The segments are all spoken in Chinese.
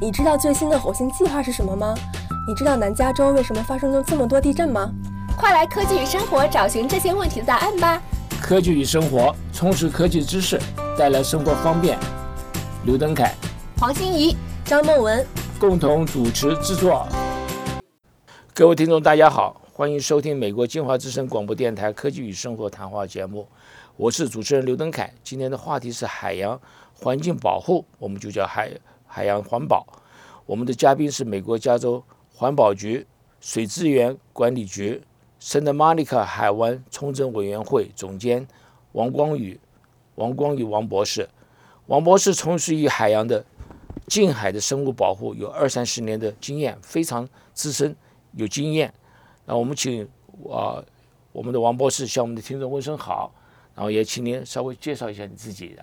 你知道最新的火星计划是什么吗？你知道南加州为什么发生了这么多地震吗？快来科技与生活找寻这些问题的答案吧！科技与生活，充实科技知识，带来生活方便。刘登凯、黄欣怡、张梦文共同主持制作。各位听众，大家好，欢迎收听美国金华之声广播电台《科技与生活》谈话节目，我是主持人刘登凯。今天的话题是海洋环境保护，我们就叫海海洋环保。我们的嘉宾是美国加州环保局水资源管理局。圣达玛尼卡海湾重整委员会总监王光宇，王光宇王博士，王博士从事于海洋的近海的生物保护有二三十年的经验，非常资深有经验。那我们请啊我们的王博士向我们的听众问声好，然后也请您稍微介绍一下你自己。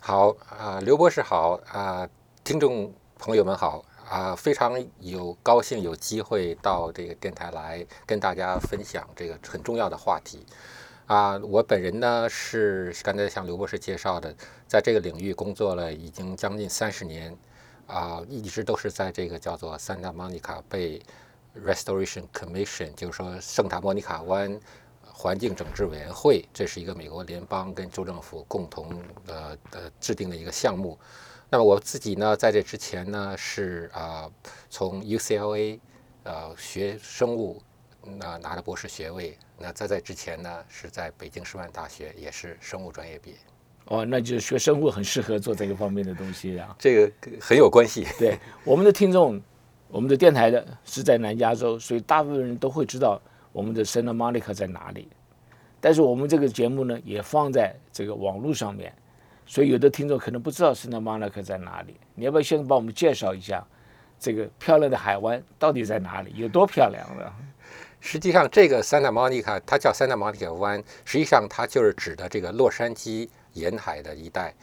好啊，刘博士好啊，听众朋友们好。啊，非常有高兴有机会到这个电台来跟大家分享这个很重要的话题。啊，我本人呢是刚才向刘博士介绍的，在这个领域工作了已经将近三十年，啊，一直都是在这个叫做 Santa Monica Bay Restoration Commission，就是说圣塔莫尼卡湾环境整治委员会，这是一个美国联邦跟州政府共同呃呃制定的一个项目。那么我自己呢，在这之前呢，是啊，从 UCLA 呃学生物，那拿了博士学位。那在在之前呢，是在北京师范大学也是生物专业毕业。哦，那就是学生物很适合做这个方面的东西啊。这个很有关系。对，我们的听众，我们的电台的是在南加州，所以大部分人都会知道我们的 Santa Monica 在哪里。但是我们这个节目呢，也放在这个网络上面。所以有的听众可能不知道圣塔莫尼卡在哪里，你要不要先帮我们介绍一下这个漂亮的海湾到底在哪里，有多漂亮呢？实际上，这个 Santa Monica 它叫 Santa Monica 湾，实际上它就是指的这个洛杉矶沿海的一带。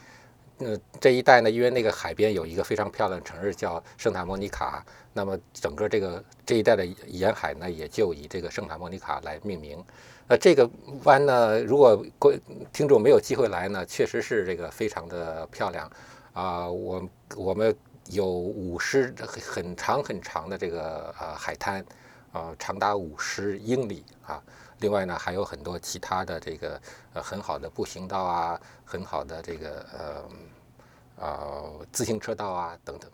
嗯，这一带呢，因为那个海边有一个非常漂亮的城市叫圣塔莫尼卡，那么整个这个这一带的沿海呢，也就以这个圣塔莫尼卡来命名。那这个湾呢，如果观听众没有机会来呢，确实是这个非常的漂亮啊。我我们有五十很长很长的这个呃海滩啊，长达五十英里啊。另外呢，还有很多其他的这个呃很好的步行道啊，很好的这个呃呃自行车道啊等等。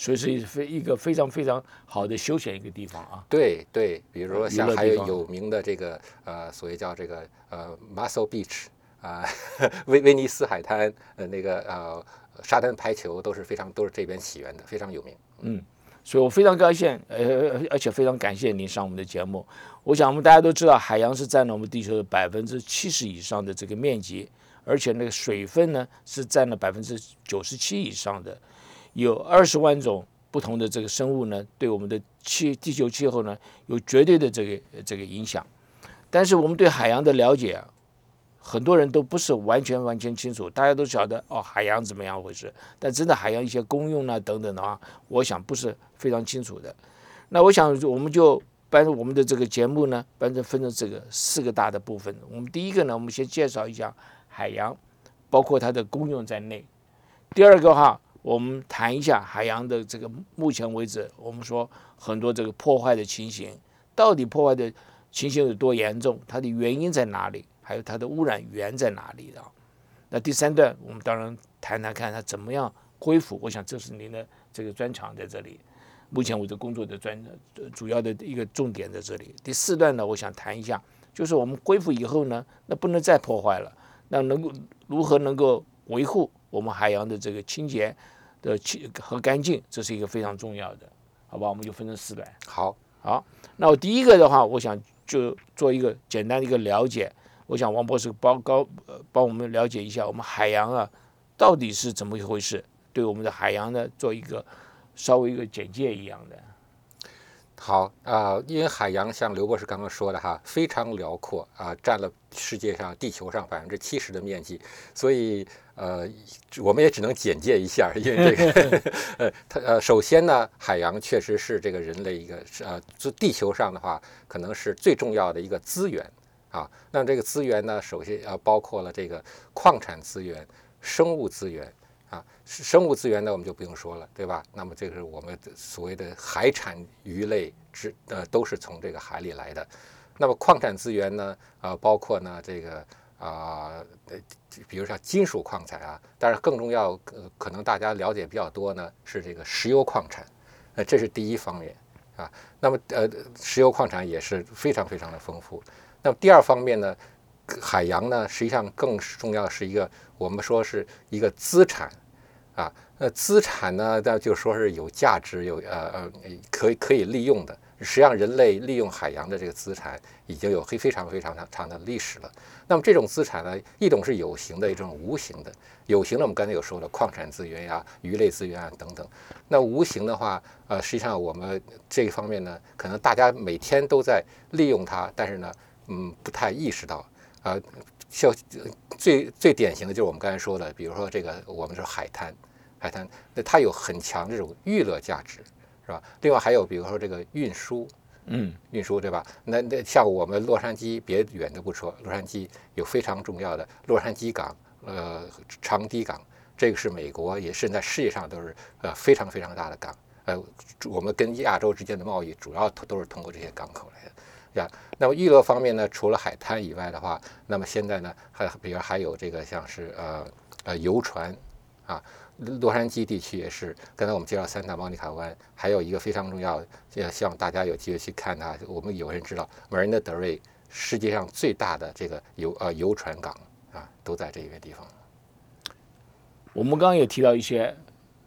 所以是非一个非常非常好的休闲一个地方啊。对对，比如说像还有有名的这个呃，所谓叫这个呃，Muscle Beach 啊，威威尼斯海滩，呃，那个呃，沙滩排球都是非常都是这边起源的，非常有名。嗯，所以我非常高兴，呃，而且非常感谢您上我们的节目。我想我们大家都知道，海洋是占了我们地球的百分之七十以上的这个面积，而且那个水分呢是占了百分之九十七以上的。有二十万种不同的这个生物呢，对我们的气地球气候呢有绝对的这个这个影响。但是我们对海洋的了解啊，很多人都不是完全完全清楚。大家都晓得哦，海洋怎么样回事？但真的海洋一些功用呢等等的话，我想不是非常清楚的。那我想我们就把我们的这个节目呢，分成分成这个四个大的部分。我们第一个呢，我们先介绍一下海洋，包括它的功用在内。第二个哈。我们谈一下海洋的这个目前为止，我们说很多这个破坏的情形，到底破坏的情形有多严重？它的原因在哪里？还有它的污染源在哪里的？那第三段我们当然谈谈看它怎么样恢复。我想这是您的这个专长在这里，目前我的工作的专主要的一个重点在这里。第四段呢，我想谈一下，就是我们恢复以后呢，那不能再破坏了，那能够如何能够维护？我们海洋的这个清洁的清和干净，这是一个非常重要的，好吧？我们就分成四段。好，好，那我第一个的话，我想就做一个简单的一个了解。我想王博士帮高呃帮我们了解一下，我们海洋啊到底是怎么一回事？对我们的海洋呢做一个稍微一个简介一样的。好啊，因为海洋像刘博士刚刚说的哈，非常辽阔啊，占了世界上地球上百分之七十的面积，所以呃，我们也只能简介一下，因为这个 呃，它呃，首先呢，海洋确实是这个人类一个呃，就地球上的话，可能是最重要的一个资源啊。那这个资源呢，首先呃，包括了这个矿产资源、生物资源啊，生物资源呢我们就不用说了，对吧？那么这个是我们所谓的海产鱼类之呃都是从这个海里来的。那么矿产资源呢，啊，包括呢这个啊，呃，比如说金属矿产啊，但是更重要，呃，可能大家了解比较多呢是这个石油矿产，呃，这是第一方面啊。那么呃，石油矿产也是非常非常的丰富。那么第二方面呢？海洋呢，实际上更重要的是一个，我们说是一个资产，啊，那资产呢，那就说是有价值，有呃呃，可以可以利用的。实际上，人类利用海洋的这个资产已经有非非常非常长长的历史了。那么这种资产呢，一种是有形的，一种无形的。有形的，我们刚才有说了，矿产资源呀、鱼类资源啊等等。那无形的话，呃，实际上我们这一方面呢，可能大家每天都在利用它，但是呢，嗯，不太意识到。啊，像最最典型的就是我们刚才说的，比如说这个，我们说海滩，海滩，那它有很强这种娱乐价值，是吧？另外还有比如说这个运输，嗯，运输对吧？那那像我们洛杉矶，别远的不说，洛杉矶有非常重要的洛杉矶港，呃，长堤港，这个是美国也是在世界上都是呃非常非常大的港，呃，我们跟亚洲之间的贸易主要都是通过这些港口来的。呀，那么娱乐方面呢，除了海滩以外的话，那么现在呢，还比如还有这个像是呃呃游船啊，洛杉矶地区也是。刚才我们介绍三大莫尼卡湾，还有一个非常重要，也希望大家有机会去看它。我们有人知道，Marina Del Rey 世界上最大的这个游呃游船港啊，都在这个地方。我们刚刚也提到一些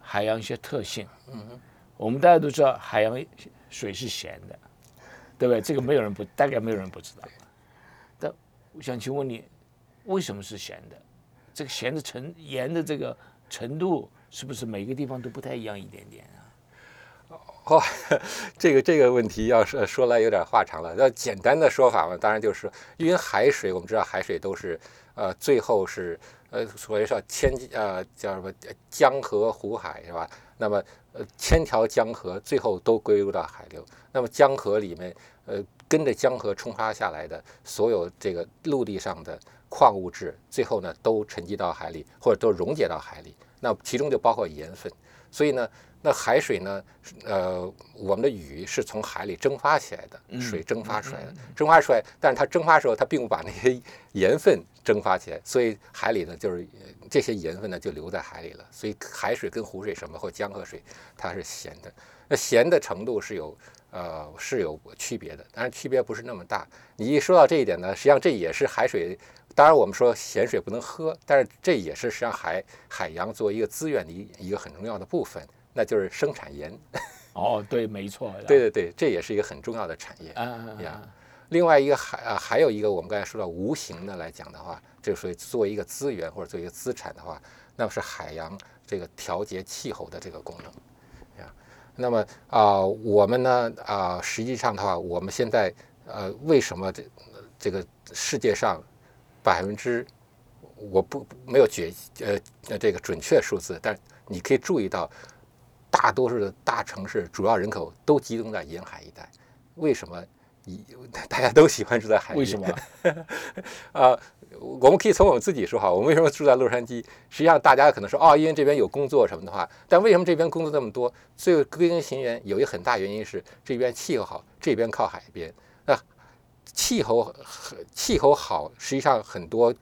海洋一些特性，嗯，我们大家都知道海洋水是咸的。对不对？这个没有人不，大概没有人不知道。但我想请问你，为什么是咸的？这个咸的程盐的这个程度，是不是每个地方都不太一样一点点啊？哦，这个这个问题要说说来有点话长了。要简单的说法嘛，当然就是因为海水，我们知道海水都是呃最后是呃所谓说千呃叫什么江河湖海是吧？那么呃千条江河最后都归入到海流。那么江河里面，呃，跟着江河冲刷下来的所有这个陆地上的矿物质，最后呢都沉积到海里，或者都溶解到海里。那其中就包括盐分。所以呢，那海水呢，呃，我们的雨是从海里蒸发起来的，水蒸发出来的，蒸发出来。但是它蒸发的时候，它并不把那些盐分蒸发起来，所以海里呢，就是这些盐分呢就留在海里了。所以海水跟湖水什么或江河水，它是咸的。那咸的程度是有。呃，是有区别的，但是区别不是那么大。你一说到这一点呢，实际上这也是海水。当然，我们说咸水不能喝，但是这也是实际上海海洋作为一个资源的一一个很重要的部分，那就是生产盐。哦，对，没错。对对对，这也是一个很重要的产业。嗯呀，另外一个还啊，还有一个我们刚才说到无形的来讲的话，就属于作为一个资源或者作为一个资产的话，那么是海洋这个调节气候的这个功能。那么啊，我们呢啊，实际上的话，我们现在呃，为什么这这个世界上百分之我不没有绝呃这个准确数字，但你可以注意到，大多数的大城市主要人口都集中在沿海一带，为什么？一大家都喜欢住在海边？为什么？啊？我们可以从我们自己说哈，我们为什么住在洛杉矶？实际上，大家可能说哦，因为这边有工作什么的话。但为什么这边工作那么多？最归根结源有一个很大原因是这边气候好，这边靠海边。那气候气候好，实际上很多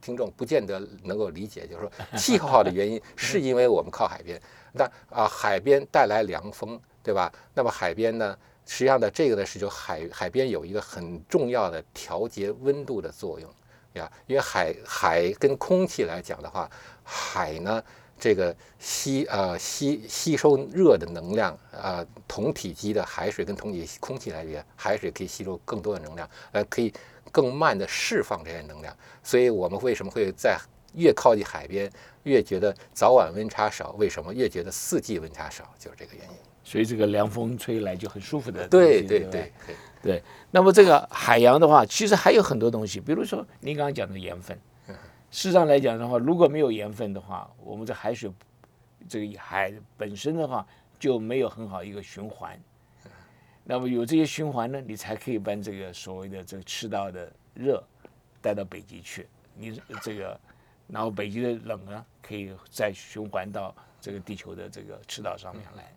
听众不见得能够理解，就是说气候好的原因是因为我们靠海边。那啊，海边带来凉风，对吧？那么海边呢，实际上呢，这个呢是就海海边有一个很重要的调节温度的作用。呀，因为海海跟空气来讲的话，海呢这个吸呃吸吸收热的能量，呃同体积的海水跟同体空气来比，海水可以吸收更多的能量，呃可以更慢的释放这些能量。所以我们为什么会在越靠近海边越觉得早晚温差少？为什么越觉得四季温差少？就是这个原因。所以这个凉风吹来就很舒服的。对对对对。对，那么这个海洋的话，其实还有很多东西，比如说您刚刚讲的盐分。事实上来讲的话，如果没有盐分的话，我们这海水，这个海本身的话就没有很好一个循环。那么有这些循环呢，你才可以把这个所谓的这个赤道的热带到北极去。你这个然后北极的冷呢可以再循环到这个地球的这个赤道上面来。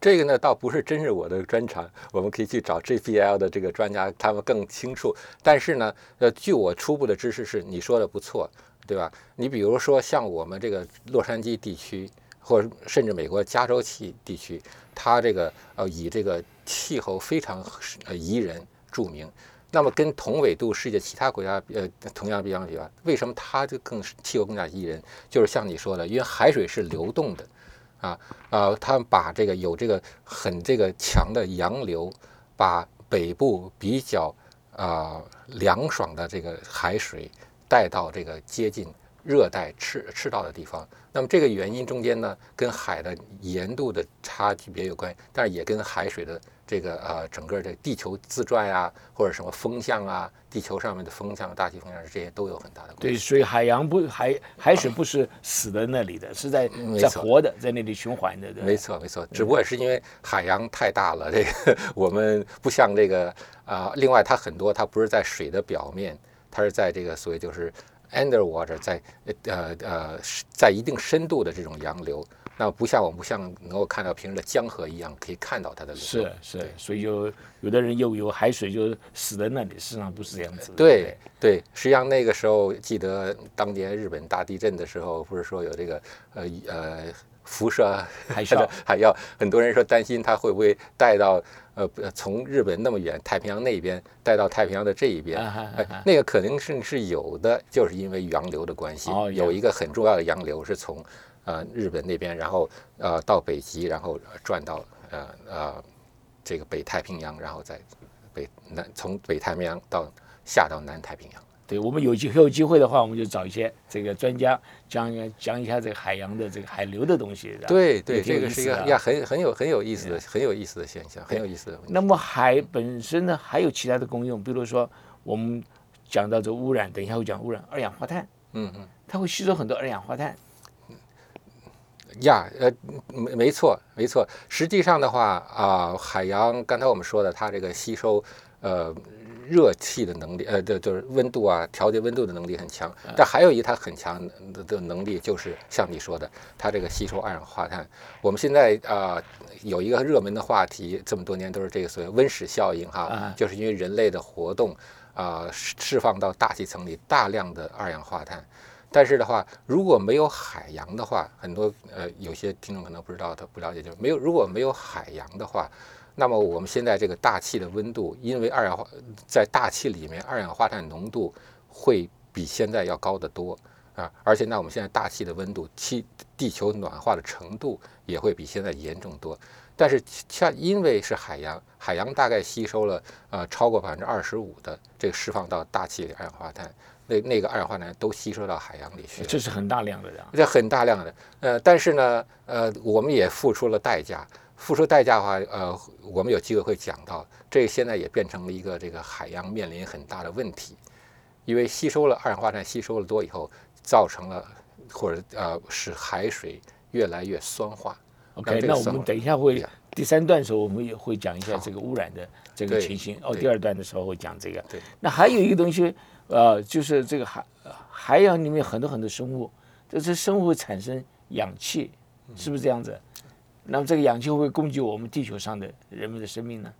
这个呢，倒不是真是我的专长，我们可以去找 JPL 的这个专家，他们更清楚。但是呢，呃，据我初步的知识是，你说的不错，对吧？你比如说像我们这个洛杉矶地区，或者甚至美国加州气地区，它这个呃以这个气候非常呃宜人著名。那么跟同纬度世界其他国家呃同样比较比啊，为什么它就更气候更加宜人？就是像你说的，因为海水是流动的。啊，呃，他们把这个有这个很这个强的洋流，把北部比较啊凉爽的这个海水带到这个接近热带赤赤道的地方。那么这个原因中间呢，跟海的盐度的差距别有关，但是也跟海水的。这个呃，整个这地球自转啊，或者什么风向啊，地球上面的风向、大气风向这些都有很大的关系。对，所以海洋不海海水不是死在那里的，是在在活的，在那里循环的。没错，没错。只不过是因为海洋太大了，这个我们不像这个啊。另外，它很多它不是在水的表面，它是在这个所谓就是 underwater，在呃呃在一定深度的这种洋流。那不像我们不像能够看到平时的江河一样，可以看到它的流是是，所以就有的人又有海水就死在那里，实际上不是这样子。对对，实际上那个时候记得当年日本大地震的时候，不是说有这个呃呃辐射海啸，还要很多人说担心它会不会带到呃从日本那么远太平洋那边带到太平洋的这一边，那个可能是是有的，就是因为洋流的关系，有一个很重要的洋流是从。呃，日本那边，然后呃到北极，然后转到呃呃这个北太平洋，然后再北南从北太平洋到下到南太平洋。对我们有机有机会的话，我们就找一些这个专家讲讲一下这个海洋的这个海流的东西。对对，这个是一个呀很很有很有意思的很有意思的现象，很有意思的。那么海本身呢，还有其他的功用，比如说我们讲到这污染，等一下会讲污染二氧化碳。嗯嗯，它会吸收很多二氧化碳。呀，呃，没没错，没错。实际上的话啊，海洋刚才我们说的，它这个吸收呃热气的能力，呃，就就是温度啊，调节温度的能力很强。但还有一它很强的的能力，就是像你说的，它这个吸收二氧化碳。我们现在啊有一个热门的话题，这么多年都是这个所谓温室效应哈，就是因为人类的活动啊释放到大气层里大量的二氧化碳。但是的话，如果没有海洋的话，很多呃有些听众可能不知道，他不了解，就是没有如果没有海洋的话，那么我们现在这个大气的温度，因为二氧化在大气里面二氧化碳浓度会比现在要高得多啊，而且那我们现在大气的温度，气地球暖化的程度也会比现在严重多。但是像因为是海洋，海洋大概吸收了呃超过百分之二十五的这个释放到大气里二氧化碳。那那个二氧化碳都吸收到海洋里去，这是很大量的，这很大量的。呃，但是呢，呃，我们也付出了代价。付出代价的话，呃，我们有机会会讲到，这现在也变成了一个这个海洋面临很大的问题，因为吸收了二氧化碳吸收了多以后，造成了或者呃使海水越来越酸化。OK，那我们等一下会第三段的时候，我们也会讲一下这个污染的这个情形。哦，第二段的时候会讲这个。对。那还有一个东西。呃，就是这个海海洋里面很多很多生物，这是生物会产生氧气，是不是这样子？那么这个氧气会不会供给我们地球上的人们的生命呢？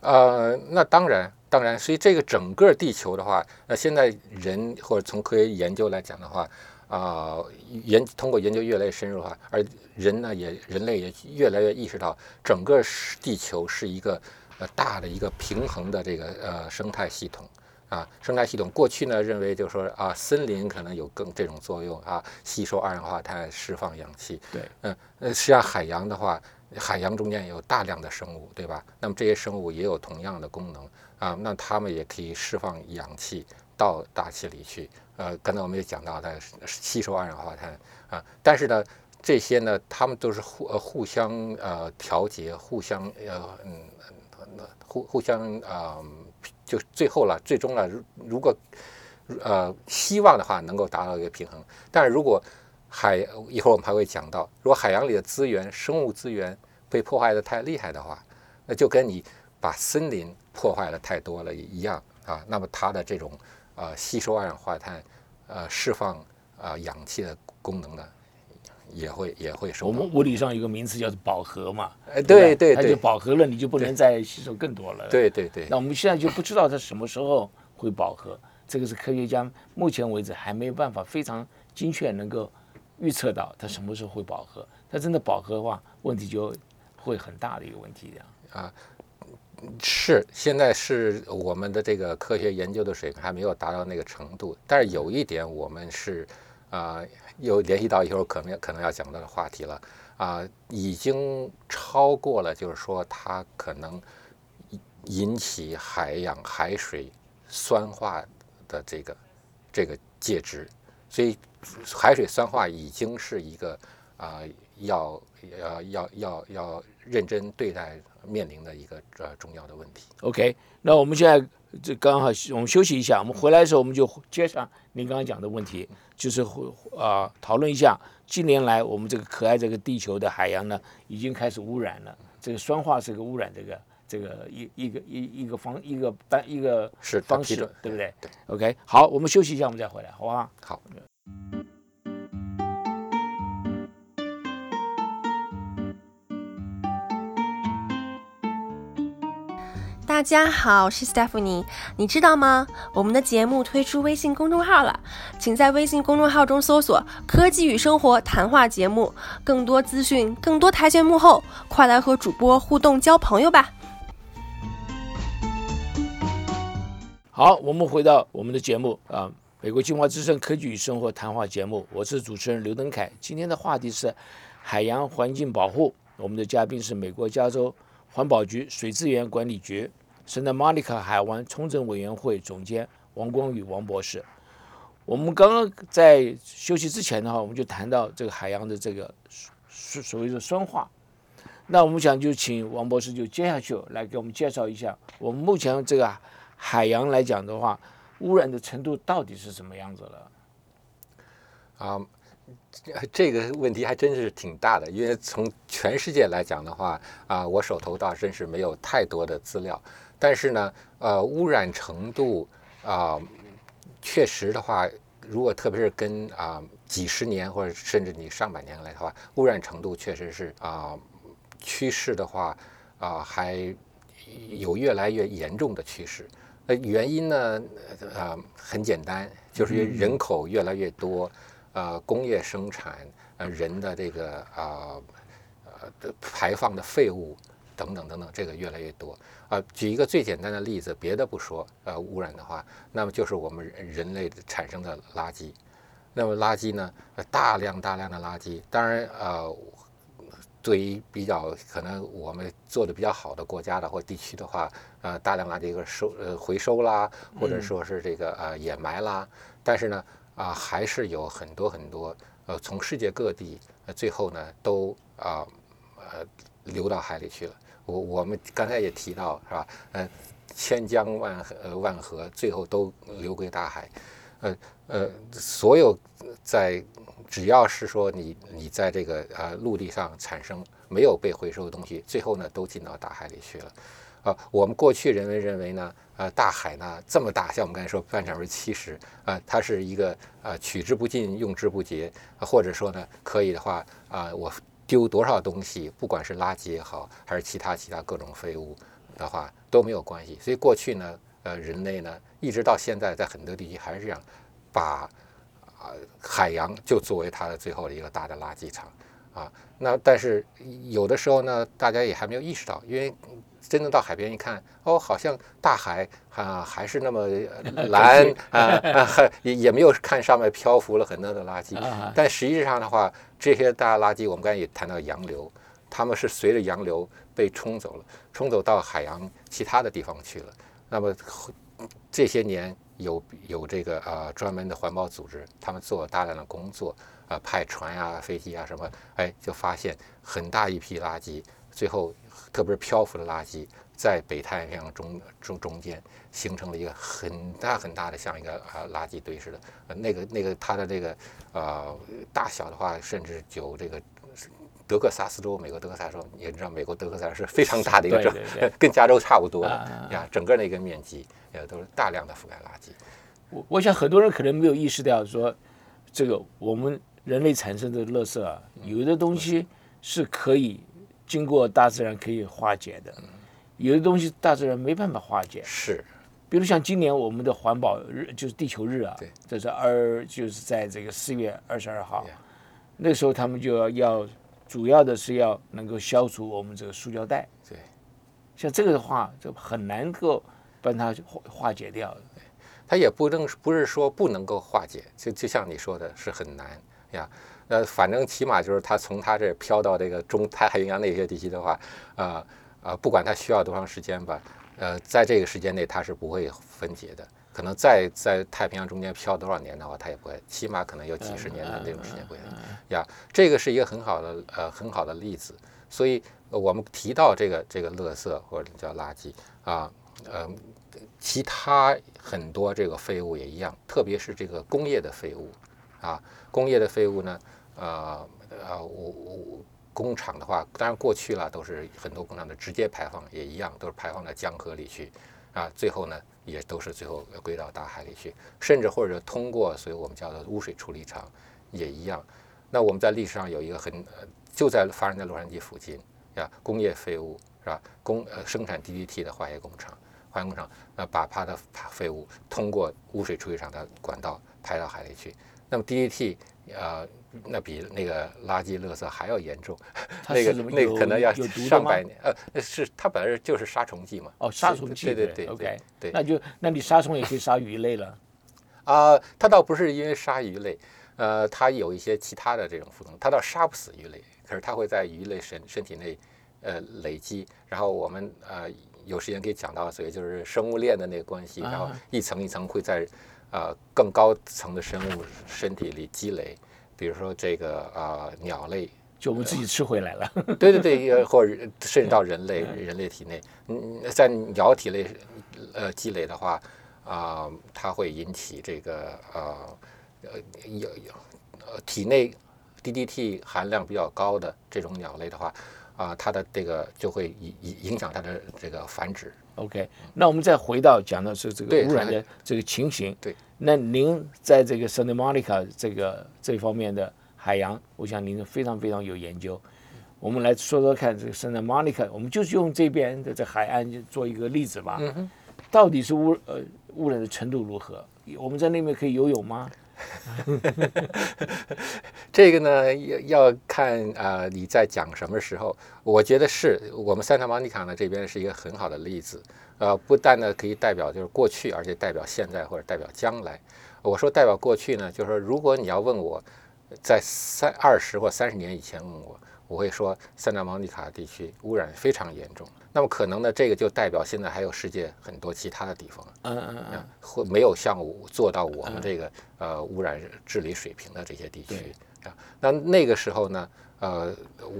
呃，那当然，当然，所以这个整个地球的话，那现在人或者从科学研究来讲的话，啊，研通过研究越来越深入的话，而人呢也人类也越来越意识到，整个地球是一个呃大的一个平衡的这个呃生态系统。啊，生态系统过去呢认为就是说啊，森林可能有更这种作用啊，吸收二氧化碳，释放氧气。对，嗯，呃，实际上海洋的话，海洋中间有大量的生物，对吧？那么这些生物也有同样的功能啊，那它们也可以释放氧气到大气里去。呃，刚才我们也讲到它吸收二氧化碳啊，但是呢，这些呢，它们都是互呃互相呃调节，互相呃嗯互互相啊。就最后了，最终了，如如果呃希望的话，能够达到一个平衡。但是如果海一会儿我们还会讲到，如果海洋里的资源、生物资源被破坏的太厉害的话，那就跟你把森林破坏的太多了一样啊。那么它的这种呃吸收二氧化碳呃释放啊氧气的功能呢，也会也会受我们物理上有个名词叫做饱和嘛，哎对对对它就饱和了，你就不能再吸收更多了。对对对那我们现在就不知道它什么时候会饱和，这个是科学家目前为止还没有办法非常精确能够预测到它什么时候会饱和。它真的饱和的话，问题就会很大的一个问题这样啊。是，现在是我们的这个科学研究的水平还没有达到那个程度，但是有一点我们是啊、又联系到一会儿可能可能要讲到的话题了。啊、已经超过了，就是说它可能引引起海洋海水酸化的这个这个介质，所以海水酸化已经是一个啊、要要要要要认真对待面临的一个呃重要的问题。OK，那我们现在这刚好我们休息一下，我们回来的时候我们就接上您刚刚讲的问题，就是啊、讨论一下近年来我们这个可爱这个地球的海洋呢，已经开始污染了，这个酸化是个污染这个这个一一个一一个方一个班一个是方式，对不对对？OK，好，我们休息一下，我们再回来，好不好？好，大家好，我是 Stephanie。你知道吗？我们的节目推出微信公众号了，请在微信公众号中搜索“科技与生活”谈话节目，更多资讯，更多台前幕后，快来和主播互动交朋友吧！好，我们回到我们的节目啊，美国清华之声科技与生活谈话节目，我是主持人刘登凯。今天的话题是海洋环境保护，我们的嘉宾是美国加州环保局水资源管理局圣达莫尼卡海湾重整委员会总监王光宇王博士。我们刚刚在休息之前的话，我们就谈到这个海洋的这个所所谓的酸化。那我们想就请王博士就接下去来给我们介绍一下，我们目前这个海洋来讲的话，污染的程度到底是什么样子了？啊，这个问题还真是挺大的，因为从全世界来讲的话，啊，我手头倒真是没有太多的资料，但是呢，呃，污染程度啊，确实的话，如果特别是跟啊几十年或者甚至你上百年来的话，污染程度确实是啊趋势的话啊还有越来越严重的趋势。呃，原因呢，呃，很简单，就是人口越来越多，呃，工业生产，呃，人的这个啊呃的排放的废物等等等等，这个越来越多。啊、举一个最简单的例子，别的不说，呃，污染的话，那么就是我们人人类产生的垃圾。那么垃圾呢，呃大量大量的垃圾，当然呃。对于比较可能我们做的比较好的国家的或地区的话，呃，大量垃圾一个收呃回收啦，或者说是这个呃掩埋啦，但是呢，啊、还是有很多很多呃从世界各地，呃最后呢都啊呃流到海里去了。我我们刚才也提到是吧？呃，千江万河呃万河最后都流归大海，呃呃，所有在只要是说你你在这个呃陆地上产生没有被回收的东西，最后呢都进到大海里去了。啊，我们过去人为认为呢，呃，大海呢这么大，像我们刚才说半场为七十，啊，它是一个呃取之不尽、用之不竭，或者说呢，可以的话啊，我丢多少东西，不管是垃圾也好，还是其他其他各种废物的话都没有关系。所以过去呢，呃，人类呢一直到现在，在很多地区还是这样，把啊海洋就作为它的最后的一个大的垃圾场啊。那但是有的时候呢，大家也还没有意识到，因为真的到海边一看，哦，好像大海啊还是那么呃 蓝啊啊，也也没有看上面漂浮了很多的垃圾。啊，但实际上的话，这些大垃圾，我们刚才也谈到洋流，它们是随着洋流被冲走了，冲走到海洋其他的地方去了。那么这些年有有这个呃专门的环保组织，他们做了大量的工作，呃派船呀、飞机啊什么，哎，就发现很大一批垃圾，最后特别是漂浮的垃圾，在北太平洋中中中间形成了一个很大很大的像一个啊、垃圾堆似的，呃那个那个它的这个呃大小的话，甚至有这个。德克萨斯州，美国德克萨斯州，也知道美国德克萨斯是非常大的一个州跟加州差不多的啊呀，整个那个面积也都是大量的覆盖垃圾。我我想很多人可能没有意识到说，这个我们人类产生的垃圾啊，有的东西是可以经过大自然可以化解的，有的东西大自然没办法化解。是。比如像今年我们的环保日，就是地球日啊对，这是二，就是在这个四月二十二号那时候他们就要要主要的是要能够消除我们这个塑胶袋。对，像这个的话，就很难够帮它化化解掉。的。它也不能不是说不能够化解，就就像你说的是很难呀。呃，反正起码就是它从它这飘到这个中太平洋那些地区的话，呃呃，不管它需要多长时间吧，呃，在这个时间内它是不会分解的。可能在在太平洋中间飘多少年的话，它也不会，起码可能有几十年的那种时间不会呀。这个是一个很好的呃很好的例子。所以呃我们提到这个这个垃圾或者叫垃圾啊，呃，其他很多这个废物也一样，特别是这个工业的废物啊，工业的废物呢，呃呃，我我工厂的话，当然过去了都是很多工厂的直接排放也一样，都是排放到江河里去啊，最后呢也都是最后归到大海里去，甚至或者通过，所以我们叫做污水处理厂也一样。那我们在历史上有一个很，就在发生在洛杉矶附近呀，工业废物是吧？工呃生产 DDT 的化学工厂，化学工厂呃把它的废物通过污水处理厂的管道排到海里去。那么 DDT 呃那比那个垃圾垃圾还要严重，那个那个可能要上百年，呃是它本来就是杀虫剂嘛。哦，杀虫剂对对对 OK，对那就那你杀虫也可以杀鱼类了。啊、它倒不是因为杀鱼类，呃，它有一些其他的这种副作用，它倒杀不死鱼类，可是它会在鱼类身身体内呃累积，然后我们呃有时间可以讲到，所以就是生物链的那个关系，然后啊一层一层会在呃更高层的生物身体里积累，比如说这个呃鸟类，就我们自己吃回来了。对对对，呃或者甚至到人类人类体内，嗯，在鸟体内呃积累的话，啊、它会引起这个呃呃有有呃体内 DDT 含量比较高的这种鸟类的话，啊、它的这个就会影影影响它的这个繁殖。OK，那我们再回到讲的是这个污染的这个情形。对，那您在这个 Santa Monica 这个这方面的海洋，我想您非常非常有研究。我们来说说看，这个 Santa Monica，我们就是用这边的这海岸做一个例子吧。到底是污呃污染的程度如何？我们在那边可以游泳吗？这个呢要要看啊、你在讲什么时候。我觉得是我们三塔莫尼卡呢这边是一个很好的例子，呃，不但呢可以代表就是过去，而且代表现在或者代表将来。我说代表过去呢，就是说如果你要问我，在三二十或三十年以前问我，我会说塞纳蒙尼卡地区污染非常严重。那么可能呢，这个就代表现在还有世界很多其他的地方。嗯嗯嗯，会没有像我做到我们这个呃污染治理水平的这些地区啊。那那个时候呢，呃，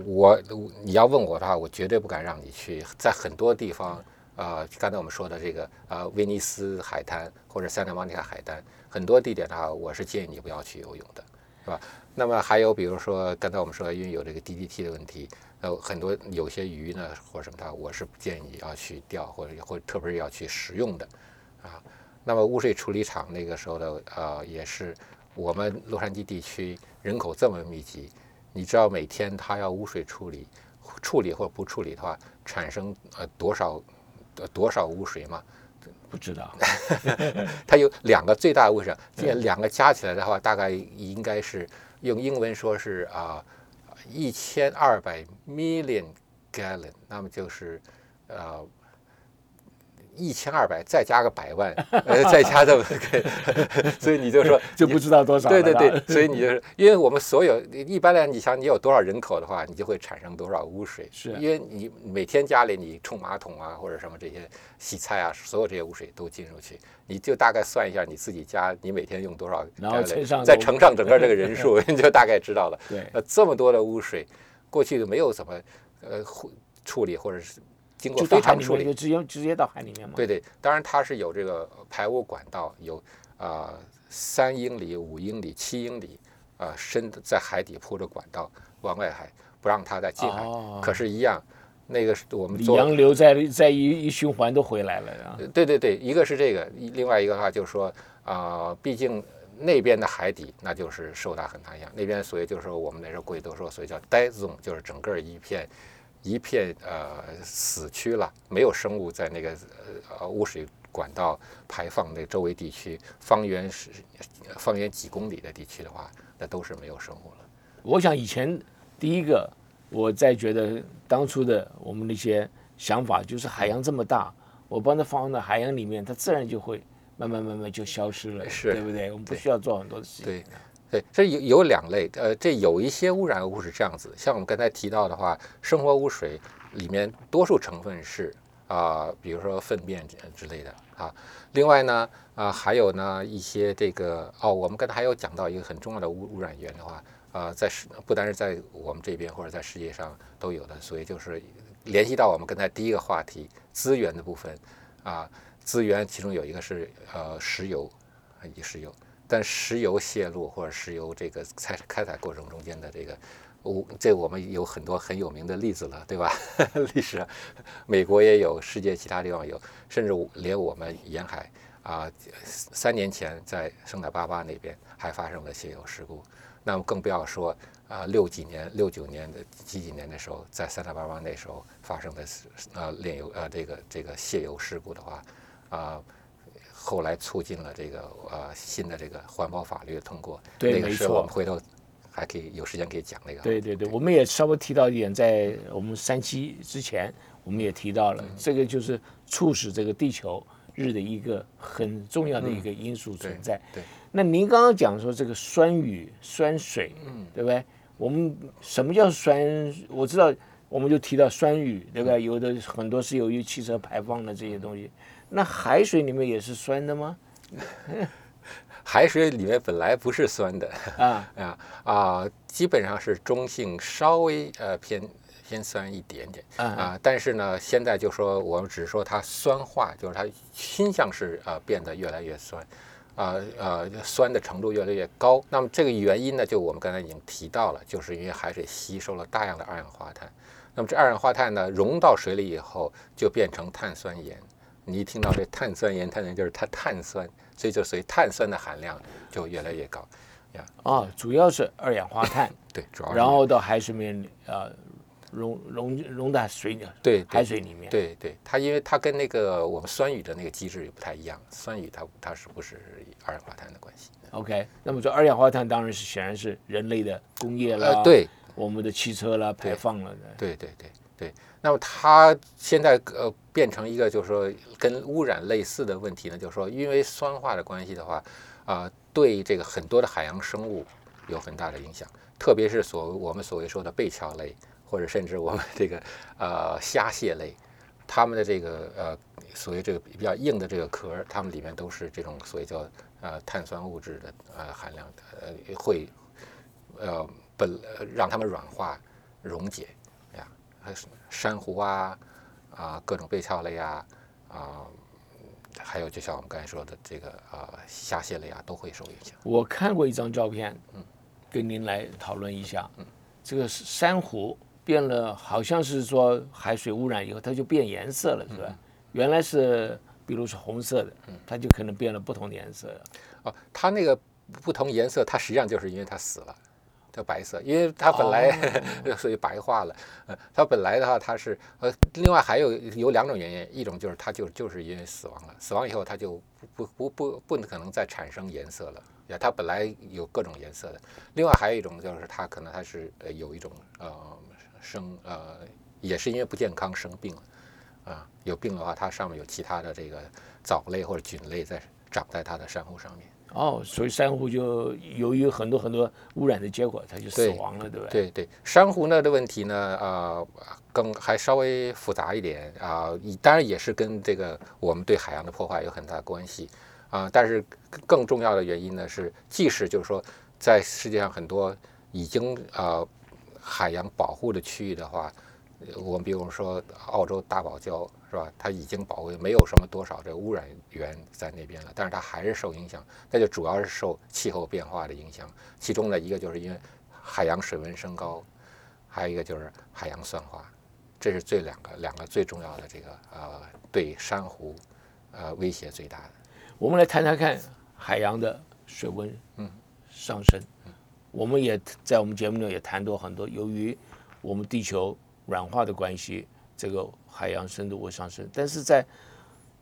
我你要问我的话，我绝对不敢让你去，在很多地方，呃，刚才我们说的这个呃威尼斯海滩或者塞纳蒙尼卡海滩，很多地点的话，我是建议你不要去游泳的，是吧？那么还有比如说刚才我们说，因为有这个 DDT 的问题。呃，很多有些鱼呢，或者什么的，我是不建议要去钓，或者或者特别是要去食用的，啊。那么污水处理厂那个时候的呃，也是我们洛杉矶地区人口这么密集，你知道每天它要污水处理，处理或者不处理的话，产生呃多少呃多少污水吗？不知道。它有两个最大的污水，这两个加起来的话，大概应该是用英文说是啊一千二百 million gallon，那么就是呃。一千二百再加个百万，呃，再加这么 个，所以你就说就不知道多少。对对对，所以你就是因为我们所有一般来，你想你有多少人口的话，你就会产生多少污水。是因为你每天家里你冲马桶啊或者什么这些洗菜啊，所有这些污水都进入去，你就大概算一下你自己家你每天用多少，然后乘上再乘上整个这个人数，你就大概知道了。对呃，这么多的污水，过去就没有怎么呃处理或者是经过非常处理就，直接直接到海里面嘛。对对，当然它是有这个排污管道，有啊三英里、五英里、七英里啊、呃深的在海底铺着管道往外海，不让它再进海。哦可是，一样，那个是我们做洋流在在一一循环都回来了对对对，一个是这个，另外一个的话就是说，啊、毕竟那边的海底那就是受到很大影响，那边所以就是说我们那时候过去都说，所以叫 dead zone，就是整个一片一片呃死区了，没有生物在那个呃污水管道排放那周围地区，方圆是方圆几公里的地区的话，那都是没有生物了。我想以前第一个，我在觉得当初的我们那些想法，就是海洋这么大，我把它放到海洋里面，它自然就会慢慢慢慢就消失了，是对不对？我们不需要做很多的事情。对对，这有有两类，呃，这有一些污染物是这样子，像我们刚才提到的话，生活污水里面多数成分是啊、比如说粪便之类的啊。另外呢，啊、还有呢一些这个哦，我们刚才还有讲到一个很重要的污污染源的话，啊、在世不单是在我们这边或者在世界上都有的，所以就是联系到我们刚才第一个话题资源的部分啊，资源其中有一个是呃石油，啊以石油。但石油泄露或者石油这个开开采过程中间的这个，我这我们有很多很有名的例子了，对吧？历史，美国也有，世界其他地方有，甚至连我们沿海啊，三年前在圣塔巴巴那边还发生了泄油事故，那么更不要说啊六几年、六九年的几几年的时候，在圣塔巴巴那时候发生的呃炼油呃这个这个泄油事故的话，啊。后来促进了这个呃新的这个环保法律的通过，那个是对没错我们回头还可以有时间可以讲那个。对对对，我们也稍微提到一点，在我们三期之前，我们也提到了，这个就是促使这个地球日的一个很重要的一个因素存在。对，那您刚刚讲说这个酸雨、酸水，嗯，对不对？我们什么叫酸？我知道，我们就提到酸雨，对不对？有的很多是由于汽车排放的这些东西。那海水里面也是酸的吗？海水里面本来不是酸的啊，啊啊，基本上是中性，稍微呃偏偏酸一点点啊啊。但是呢，现在就说我们只是说它酸化，就是它倾向是呃变得越来越酸。啊呃，酸的程度越来越高。那么这个原因呢，就我们刚才已经提到了，就是因为海水吸收了大量的二氧化碳。那么这二氧化碳呢，溶到水里以后，就变成碳酸盐。你一听到这碳酸盐，碳酸就是它碳酸，所以就所以碳酸的含量就越来越高。啊，主要是二氧化碳，对，主要是然后到海水里面呃溶溶溶在水里对对海水里面。对对，它因为它跟那个我们酸雨的那个机制也不太一样，酸雨它它是不是二氧化碳的关系？OK，那么这二氧化碳当然是显然是人类的工业了，呃，，对我们的汽车啦排放了的。对对对对。那么它现在呃变成一个就是说跟污染类似的问题呢，就是说因为酸化的关系的话，啊、对这个很多的海洋生物有很大的影响，特别是所我们所谓说的贝壳类，或者甚至我们这个呃虾蟹类，它们的这个呃所谓这个比较硬的这个壳，它们里面都是这种所谓叫呃碳酸物质的呃含量，呃会呃本呃让它们软化溶解，珊瑚啊啊各种贝壳类啊啊，还有就像我们刚才说的这个啊虾蟹类啊都会受影响。我看过一张照片，嗯跟您来讨论一下。嗯这个珊瑚变了，好像是说海水污染以后，它就变颜色了，是吧？原来是比如是红色的，嗯它就可能变了不同的颜色了。哦，它那个不同颜色，它实际上就是因为它死了，叫白色，因为它本来、所以白化了。呃，它本来的话，它是呃，另外还有有两种原因，一种就是它就就是因为死亡了，死亡以后它就不不不不可能再产生颜色了。呀，它本来有各种颜色的。另外还有一种就是它可能它是呃有一种呃生呃也是因为不健康生病了啊，有病的话，它上面有其他的这个藻类或者菌类在长在它的珊瑚上面。哦，所以珊瑚就由于很多很多污染的结果，它就死亡了，对不对？对对，珊瑚呢的问题呢，呃，更还稍微复杂一点啊、当然也是跟这个我们对海洋的破坏有很大关系啊、但是更重要的原因呢是，即使就是说在世界上很多已经呃海洋保护的区域的话，我们比如说澳洲大堡礁是吧？它已经保护没有什么多少这个污染源在那边了，但是它还是受影响，那就主要是受气候变化的影响。其中呢，一个就是因为海洋水温升高，还有一个就是海洋酸化，这是最两个两个最重要的这个呃对珊瑚呃威胁最大的。我们来谈谈看海洋的水温嗯上升。我们也在我们节目里也谈到很多，由于我们地球软化的关系，这个海洋深度会上升。但是在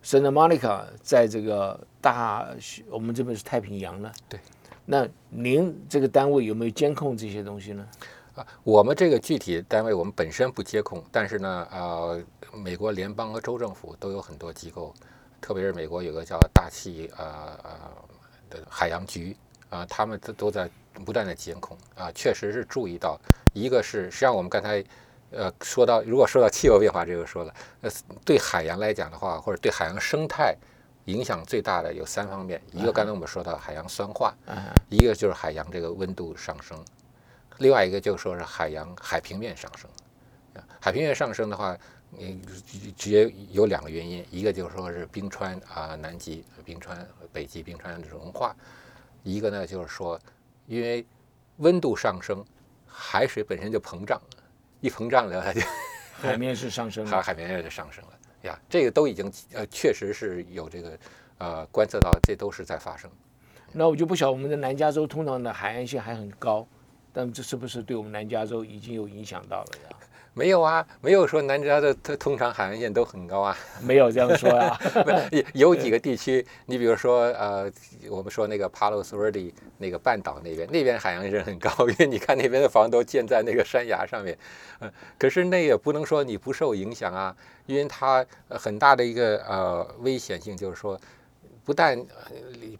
Santa Monica，在这个大我们这边是太平洋呢。对。那您这个单位有没有监控这些东西呢？啊，我们这个具体单位我们本身不监控，但是呢，呃，美国联邦和州政府都有很多机构，特别是美国有个叫大气呃呃的海洋局啊，他们都都在不断的监控啊，确实是注意到，一个是实际上我们刚才呃说到，如果说到气候变化这个说了，呃，对海洋来讲的话，或者对海洋生态影响最大的有三方面，一个刚才我们说到海洋酸化，一个就是海洋这个温度上升。另外一个就说是海洋海平面上升，海平面上升的话，你直接有两个原因，一个就是说是冰川啊，南极冰川、北极冰川融化，一个呢就是说，因为温度上升，海水本身就膨胀，一膨胀了它 就海面是上升了，海海面就上升了呀，这个都已经呃确实是有这个呃观测到，这都是在发生。那我就不晓得我们的南加州通常的海岸线还很高。但这是不是对我们南加州已经有影响到了呀？没有啊，没有说南加的通通常海岸线都很高啊，没有这样说啊。有几个地区，你比如说呃，我们说那个 Palos Verdes 那个半岛那边，那边海洋线很高，因为你看那边的房都建在那个山崖上面。嗯，可是那也不能说你不受影响啊，因为它很大的一个呃危险性就是说，不但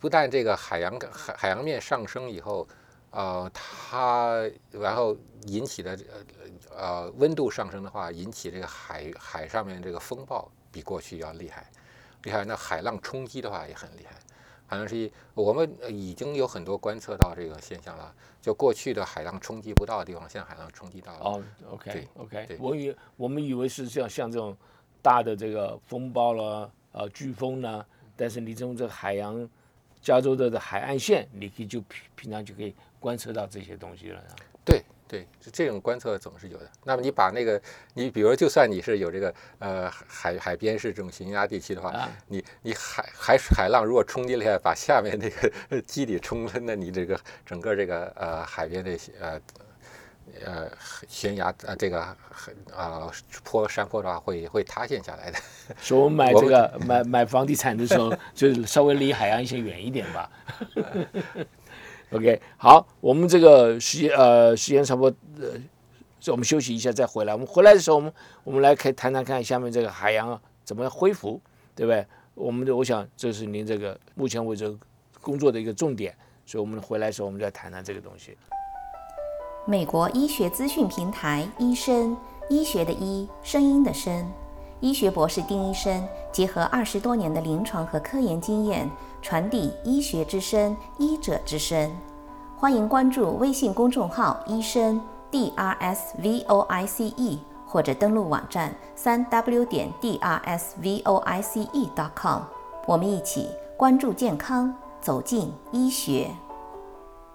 不但这个海洋海海洋面上升以后。呃，它然后引起的呃呃温度上升的话，引起这个海海上面这个风暴比过去要厉害，厉害。那海浪冲击的话也很厉害，好像是我们已经有很多观测到这个现象了。就过去的海浪冲击不到的地方，现在海浪冲击到了。哦，OK OK，我以我们以为是像像这种大的这个风暴了，呃，飓风呢，但是你从这个海洋加州的的海岸线，你可以就平平常就可以。观测到这些东西了，对对，这种观测总是有的。那么你把那个，你比如就算你是有这个呃海海边是这种悬崖地区的话，你你海海水海浪如果冲击了，把下面那个 基底冲了，那你这个整个这个呃海边的呃呃悬崖呃这个啊坡山坡的话，会会塌陷下来的。所以我们买这个买买房地产的时候，就稍微离海洋一些远一点吧。OK，好，我们这个时间呃时间差不多，呃，我们休息一下再回来。我们回来的时候，我们我们来可以谈谈看下面这个海洋怎么样恢复，对不对？我们的我想这是您这个目前为止工作的一个重点，所以我们回来的时候我们就要谈谈这个东西。美国医学资讯平台医生，医学的医，声音的声，医学博士丁医生结合二十多年的临床和科研经验。传递医学之声，医者之声。欢迎关注微信公众号“医生 D R S V O I C E”，或者登录网站三 W 点 D R S V O I C E dot com。我们一起关注健康，走进医学。